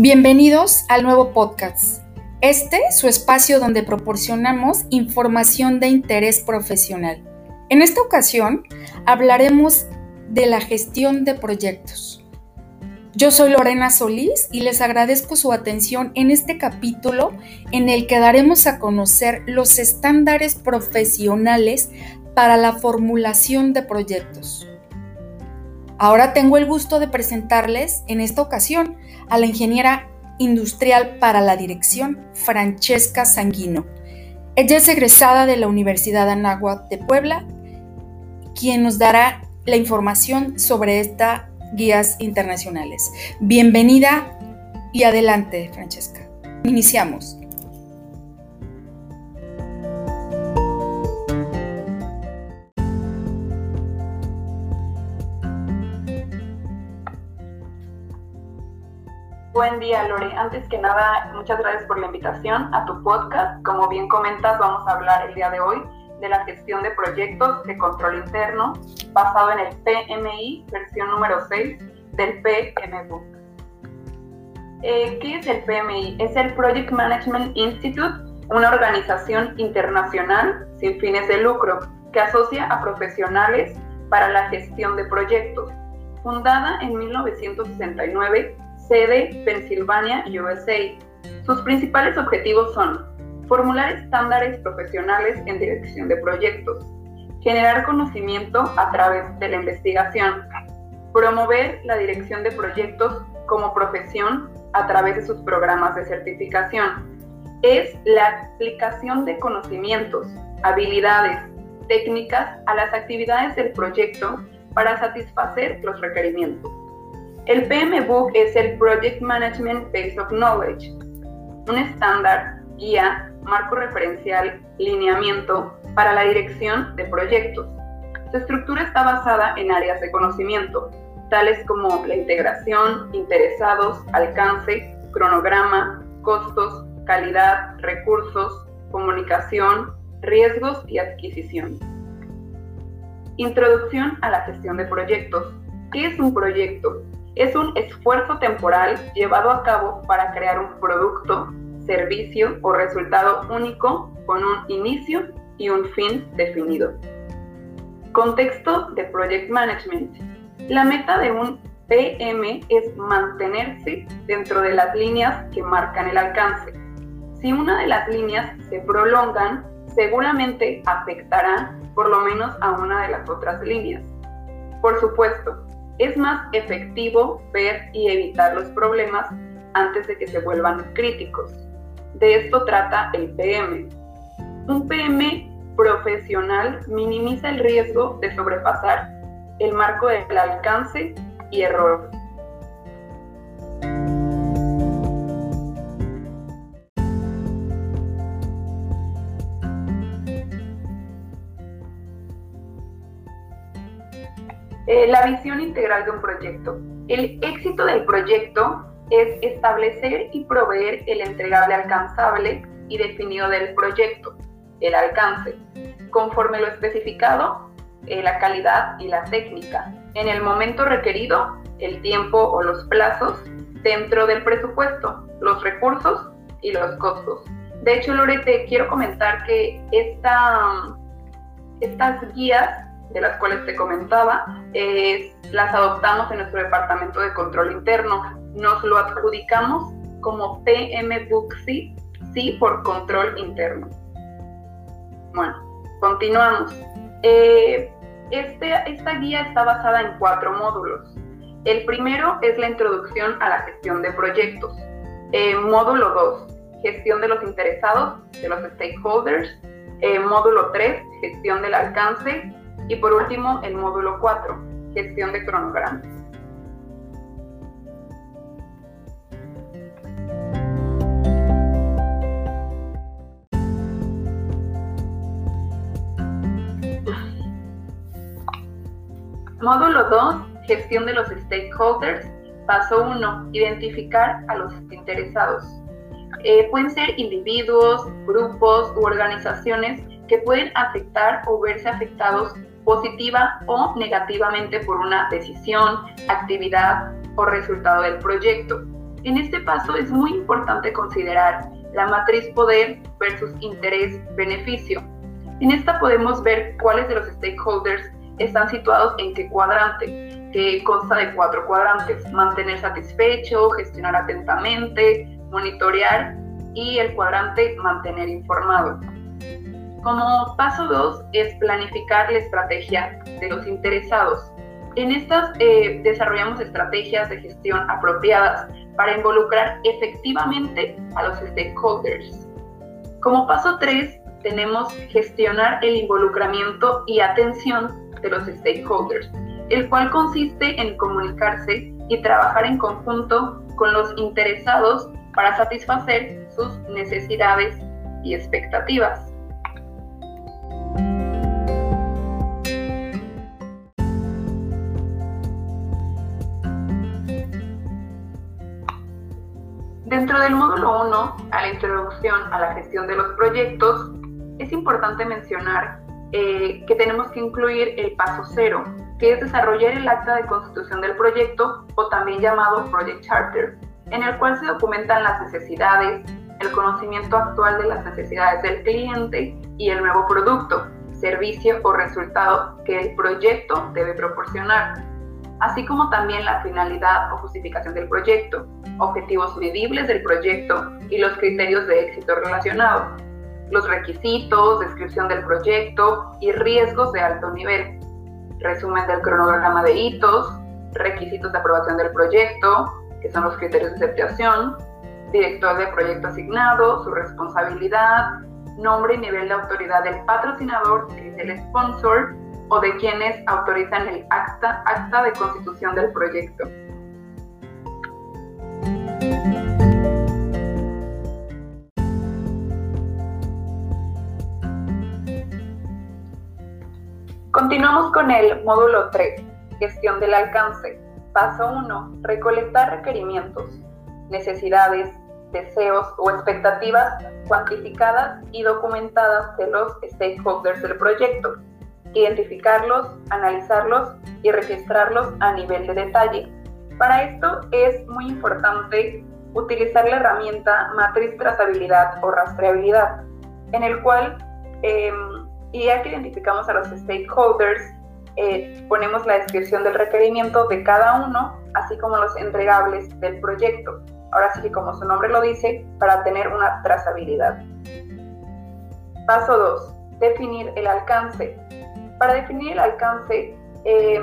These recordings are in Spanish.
Bienvenidos al nuevo podcast. Este es su espacio donde proporcionamos información de interés profesional. En esta ocasión hablaremos de la gestión de proyectos. Yo soy Lorena Solís y les agradezco su atención en este capítulo en el que daremos a conocer los estándares profesionales para la formulación de proyectos. Ahora tengo el gusto de presentarles en esta ocasión a la ingeniera industrial para la dirección, Francesca Sanguino. Ella es egresada de la Universidad Anáhuac de Puebla, quien nos dará la información sobre estas guías internacionales. Bienvenida y adelante, Francesca. Iniciamos. Buen día, Lore. Antes que nada, muchas gracias por la invitación a tu podcast. Como bien comentas, vamos a hablar el día de hoy de la gestión de proyectos de control interno basado en el PMI, versión número 6 del PMBOK. Eh, ¿Qué es el PMI? Es el Project Management Institute, una organización internacional sin fines de lucro que asocia a profesionales para la gestión de proyectos. Fundada en 1969, sede Pensilvania, USA. Sus principales objetivos son formular estándares profesionales en dirección de proyectos, generar conocimiento a través de la investigación, promover la dirección de proyectos como profesión a través de sus programas de certificación. Es la aplicación de conocimientos, habilidades, técnicas a las actividades del proyecto para satisfacer los requerimientos. El PMBOK es el Project Management Base of Knowledge, un estándar, guía, marco referencial, lineamiento para la dirección de proyectos. Su estructura está basada en áreas de conocimiento, tales como la integración, interesados, alcance, cronograma, costos, calidad, recursos, comunicación, riesgos y adquisición. Introducción a la gestión de proyectos. ¿Qué es un proyecto? Es un esfuerzo temporal llevado a cabo para crear un producto, servicio o resultado único con un inicio y un fin definido. Contexto de Project Management. La meta de un PM es mantenerse dentro de las líneas que marcan el alcance. Si una de las líneas se prolongan, seguramente afectará por lo menos a una de las otras líneas. Por supuesto, es más efectivo ver y evitar los problemas antes de que se vuelvan críticos. De esto trata el PM. Un PM profesional minimiza el riesgo de sobrepasar el marco del alcance y error. Eh, la visión integral de un proyecto. El éxito del proyecto es establecer y proveer el entregable alcanzable y definido del proyecto, el alcance, conforme lo especificado, eh, la calidad y la técnica, en el momento requerido, el tiempo o los plazos, dentro del presupuesto, los recursos y los costos. De hecho, Lorete, quiero comentar que esta, estas guías de las cuales te comentaba, las adoptamos en nuestro departamento de control interno. Nos lo adjudicamos como PMBOK-C, sí por control interno. Bueno, continuamos. Eh, este, esta guía está basada en cuatro módulos. El primero es la introducción a la gestión de proyectos. Eh, módulo 2, gestión de los interesados, de los stakeholders. Eh, módulo 3, gestión del alcance. Y por último, el módulo 4, gestión de cronogramas. Módulo 2, gestión de los stakeholders. Paso 1, identificar a los interesados. Eh, pueden ser individuos, grupos u organizaciones que pueden afectar o verse afectados positiva o negativamente por una decisión, actividad o resultado del proyecto. En este paso es muy importante considerar la matriz poder versus interés-beneficio. En esta podemos ver cuáles de los stakeholders están situados en qué cuadrante, que consta de cuatro cuadrantes, mantener satisfecho, gestionar atentamente, monitorear y el cuadrante mantener informado. Como paso 2 es planificar la estrategia de los interesados. En estas eh, desarrollamos estrategias de gestión apropiadas para involucrar efectivamente a los stakeholders. Como paso 3 tenemos gestionar el involucramiento y atención de los stakeholders, el cual consiste en comunicarse y trabajar en conjunto con los interesados para satisfacer sus necesidades y expectativas. Dentro del módulo 1, a la introducción a la gestión de los proyectos, es importante mencionar eh, que tenemos que incluir el paso cero, que es desarrollar el acta de constitución del proyecto o también llamado Project Charter, en el cual se documentan las necesidades, el conocimiento actual de las necesidades del cliente y el nuevo producto, servicio o resultado que el proyecto debe proporcionar así como también la finalidad o justificación del proyecto, objetivos medibles del proyecto y los criterios de éxito relacionados, los requisitos, descripción del proyecto y riesgos de alto nivel, resumen del cronograma de hitos, requisitos de aprobación del proyecto, que son los criterios de aceptación, director del proyecto asignado, su responsabilidad, nombre y nivel de autoridad del patrocinador, que es el sponsor, o de quienes autorizan el acta, acta de constitución del proyecto. Continuamos con el módulo 3, gestión del alcance. Paso 1, recolectar requerimientos, necesidades, deseos o expectativas cuantificadas y documentadas de los stakeholders del proyecto identificarlos, analizarlos y registrarlos a nivel de detalle. Para esto es muy importante utilizar la herramienta matriz trazabilidad o rastreabilidad, en el cual, y ya que identificamos a los stakeholders, eh, ponemos la descripción del requerimiento de cada uno, así como los entregables del proyecto. Ahora sí que como su nombre lo dice, para tener una trazabilidad. Paso 2. Definir el alcance. Para definir el alcance, eh,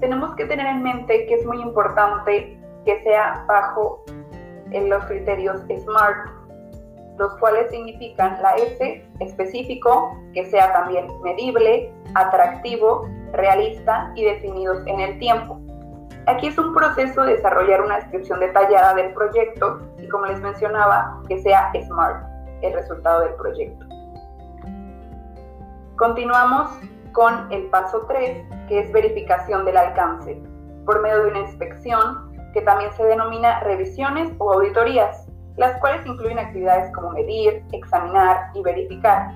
tenemos que tener en mente que es muy importante que sea bajo en los criterios SMART, los cuales significan la S específico, que sea también medible, atractivo, realista y definidos en el tiempo. Aquí es un proceso de desarrollar una descripción detallada del proyecto y como les mencionaba, que sea SMART, el resultado del proyecto. Continuamos con el paso 3, que es verificación del alcance, por medio de una inspección que también se denomina revisiones o auditorías, las cuales incluyen actividades como medir, examinar y verificar.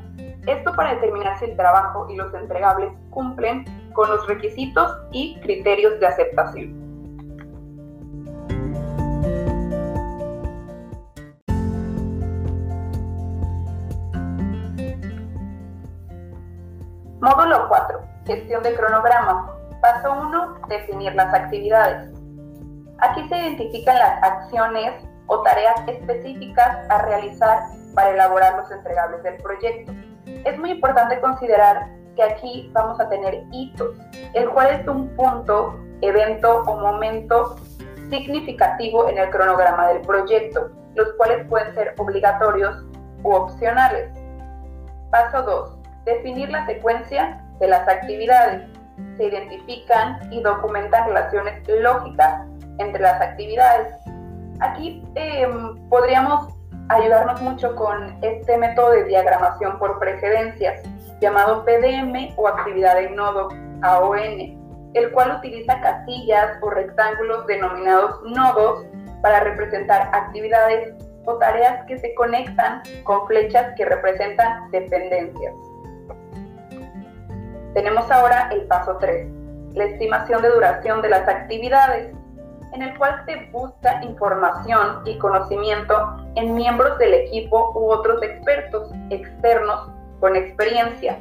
Esto para determinar si el trabajo y los entregables cumplen con los requisitos y criterios de aceptación. Módulo 4. Gestión de cronograma. Paso 1. Definir las actividades. Aquí se identifican las acciones o tareas específicas a realizar para elaborar los entregables del proyecto. Es muy importante considerar que aquí vamos a tener hitos, el cual es un punto, evento o momento significativo en el cronograma del proyecto, los cuales pueden ser obligatorios u opcionales. Paso 2 definir la secuencia de las actividades. Se identifican y documentan relaciones lógicas entre las actividades. Aquí em, podríamos ayudarnos mucho con este método de diagramación por precedencias, llamado PDM o actividad de nodo, AON, el cual utiliza casillas o rectángulos denominados nodos para representar actividades o tareas que se conectan con flechas que representan dependencias. Tenemos ahora el paso 3, la estimación de duración de las actividades. en el cual se busca información y conocimiento en miembros del equipo u otros expertos externos con experiencia.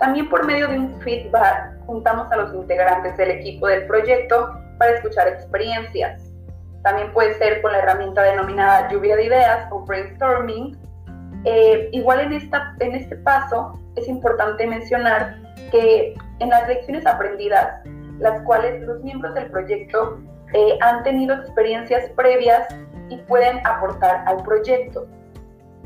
También por medio de un feedback juntamos a los integrantes del equipo del proyecto para escuchar experiencias. También puede ser con la herramienta denominada lluvia de ideas o brainstorming. Eh, igual en, esta, en este paso es importante mencionar en las lecciones aprendidas, las cuales los miembros del proyecto eh, han tenido experiencias previas y pueden aportar al proyecto.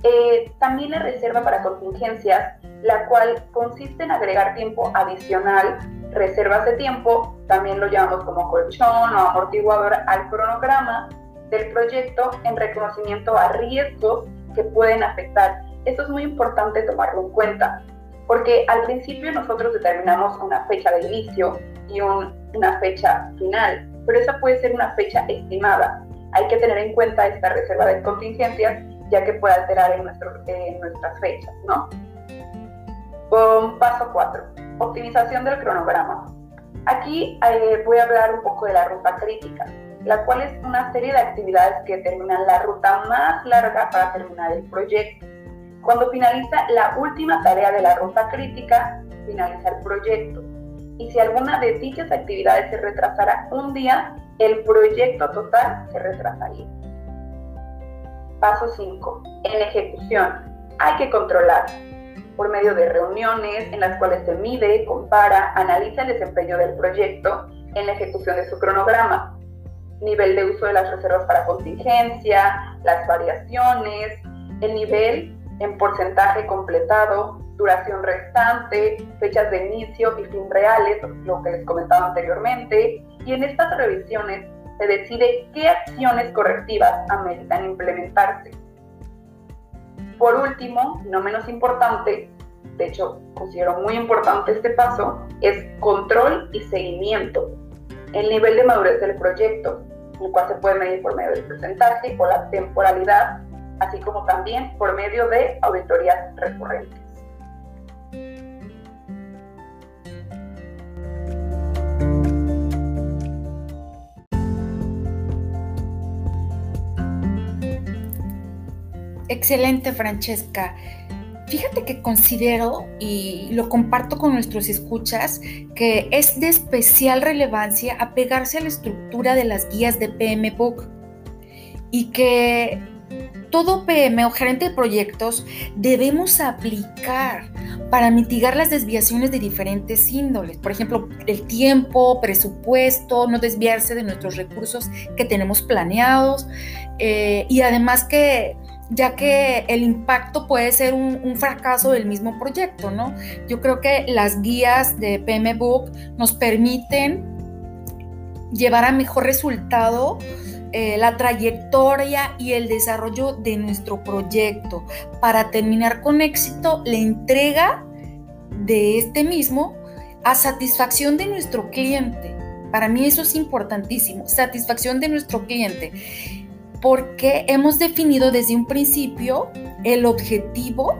Eh, también la reserva para contingencias, la cual consiste en agregar tiempo adicional, reservas de tiempo, también lo llamamos como colchón o amortiguador al cronograma del proyecto en reconocimiento a riesgos que pueden afectar. Esto es muy importante tomarlo en cuenta, porque al principio nosotros determinamos una fecha de inicio y una fecha final, pero esa puede ser una fecha estimada. Hay que tener en cuenta esta reserva de contingencias, ya que puede alterar en, nuestras fechas, ¿no? paso 4. Optimización del cronograma. Aquí eh, voy a hablar un poco de la ruta crítica, la cual es una serie de actividades que determinan la ruta más larga para terminar el proyecto. Cuando finaliza la última tarea de la ruta crítica, finaliza el proyecto y si alguna de dichas actividades se retrasara un día, el proyecto total se retrasaría. Paso 5. En ejecución. Hay que controlar por medio de reuniones en las cuales se mide, compara, analiza el desempeño del proyecto en la ejecución de su cronograma, nivel de uso de las reservas para contingencia, las variaciones, el nivel en porcentaje completado, duración restante, fechas de inicio y fin reales, lo que les comentaba anteriormente, y en estas revisiones se decide qué acciones correctivas ameritan implementarse. Por último, no menos importante, de hecho considero muy importante este paso, es control y seguimiento. El nivel de madurez del proyecto, el cual se puede medir por medio del porcentaje o la temporalidad, así como también por medio de auditorías recurrentes. Excelente, Francesca. Fíjate que considero y lo comparto con nuestros escuchas que es de especial relevancia apegarse a la estructura de las guías de PM Book y que todo PM o gerente de proyectos debemos aplicar para mitigar las desviaciones de diferentes índoles. Por ejemplo, el tiempo, presupuesto, no desviarse de nuestros recursos que tenemos planeados eh, y además que ya que el impacto puede ser un, fracaso del mismo proyecto, ¿no? Yo creo que las guías de PM Book nos permiten llevar a mejor resultado eh, la trayectoria y el desarrollo de nuestro proyecto para terminar con éxito la entrega de este mismo a satisfacción de nuestro cliente. Para mí eso es importantísimo, satisfacción de nuestro cliente porque hemos definido desde un principio el objetivo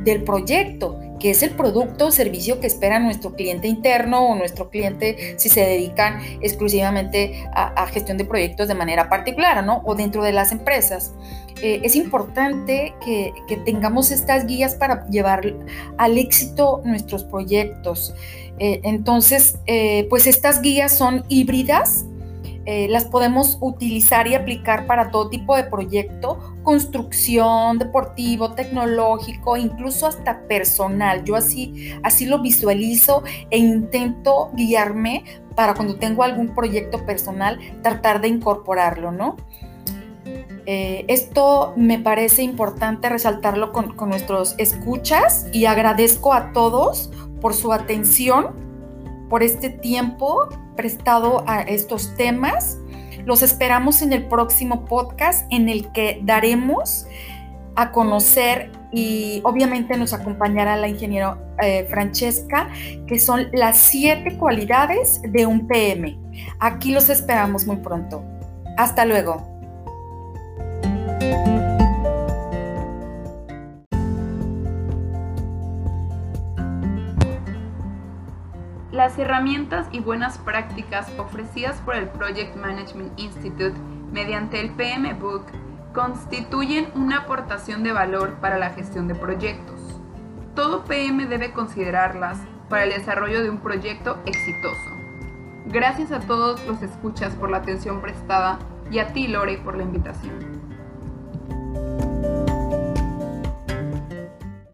del proyecto, que es el producto o servicio que espera nuestro cliente interno o nuestro cliente si se dedican exclusivamente a, gestión de proyectos de manera particular, ¿no? O dentro de las empresas. Eh, es importante que, tengamos estas guías para llevar al éxito nuestros proyectos. Eh, entonces, eh, pues estas guías son híbridas eh, las podemos utilizar y aplicar para todo tipo de proyecto, construcción, deportivo, tecnológico, incluso hasta personal. Yo así, así lo visualizo e intento guiarme para cuando tengo algún proyecto personal, tratar de incorporarlo, ¿no? Eh, esto me parece importante resaltarlo con, con nuestros escuchas y agradezco a todos por su atención, por este tiempo prestado a estos temas. Los esperamos en el próximo podcast en el que daremos a conocer y obviamente nos acompañará la ingeniera eh, Francesca, que son las siete cualidades de un PM. Aquí los esperamos muy pronto. Hasta luego. Las herramientas y buenas prácticas ofrecidas por el Project Management Institute mediante el PM Book constituyen una aportación de valor para la gestión de proyectos. Todo PM debe considerarlas para el desarrollo de un proyecto exitoso. Gracias a todos los escuchas por la atención prestada y a ti, Lore, por la invitación.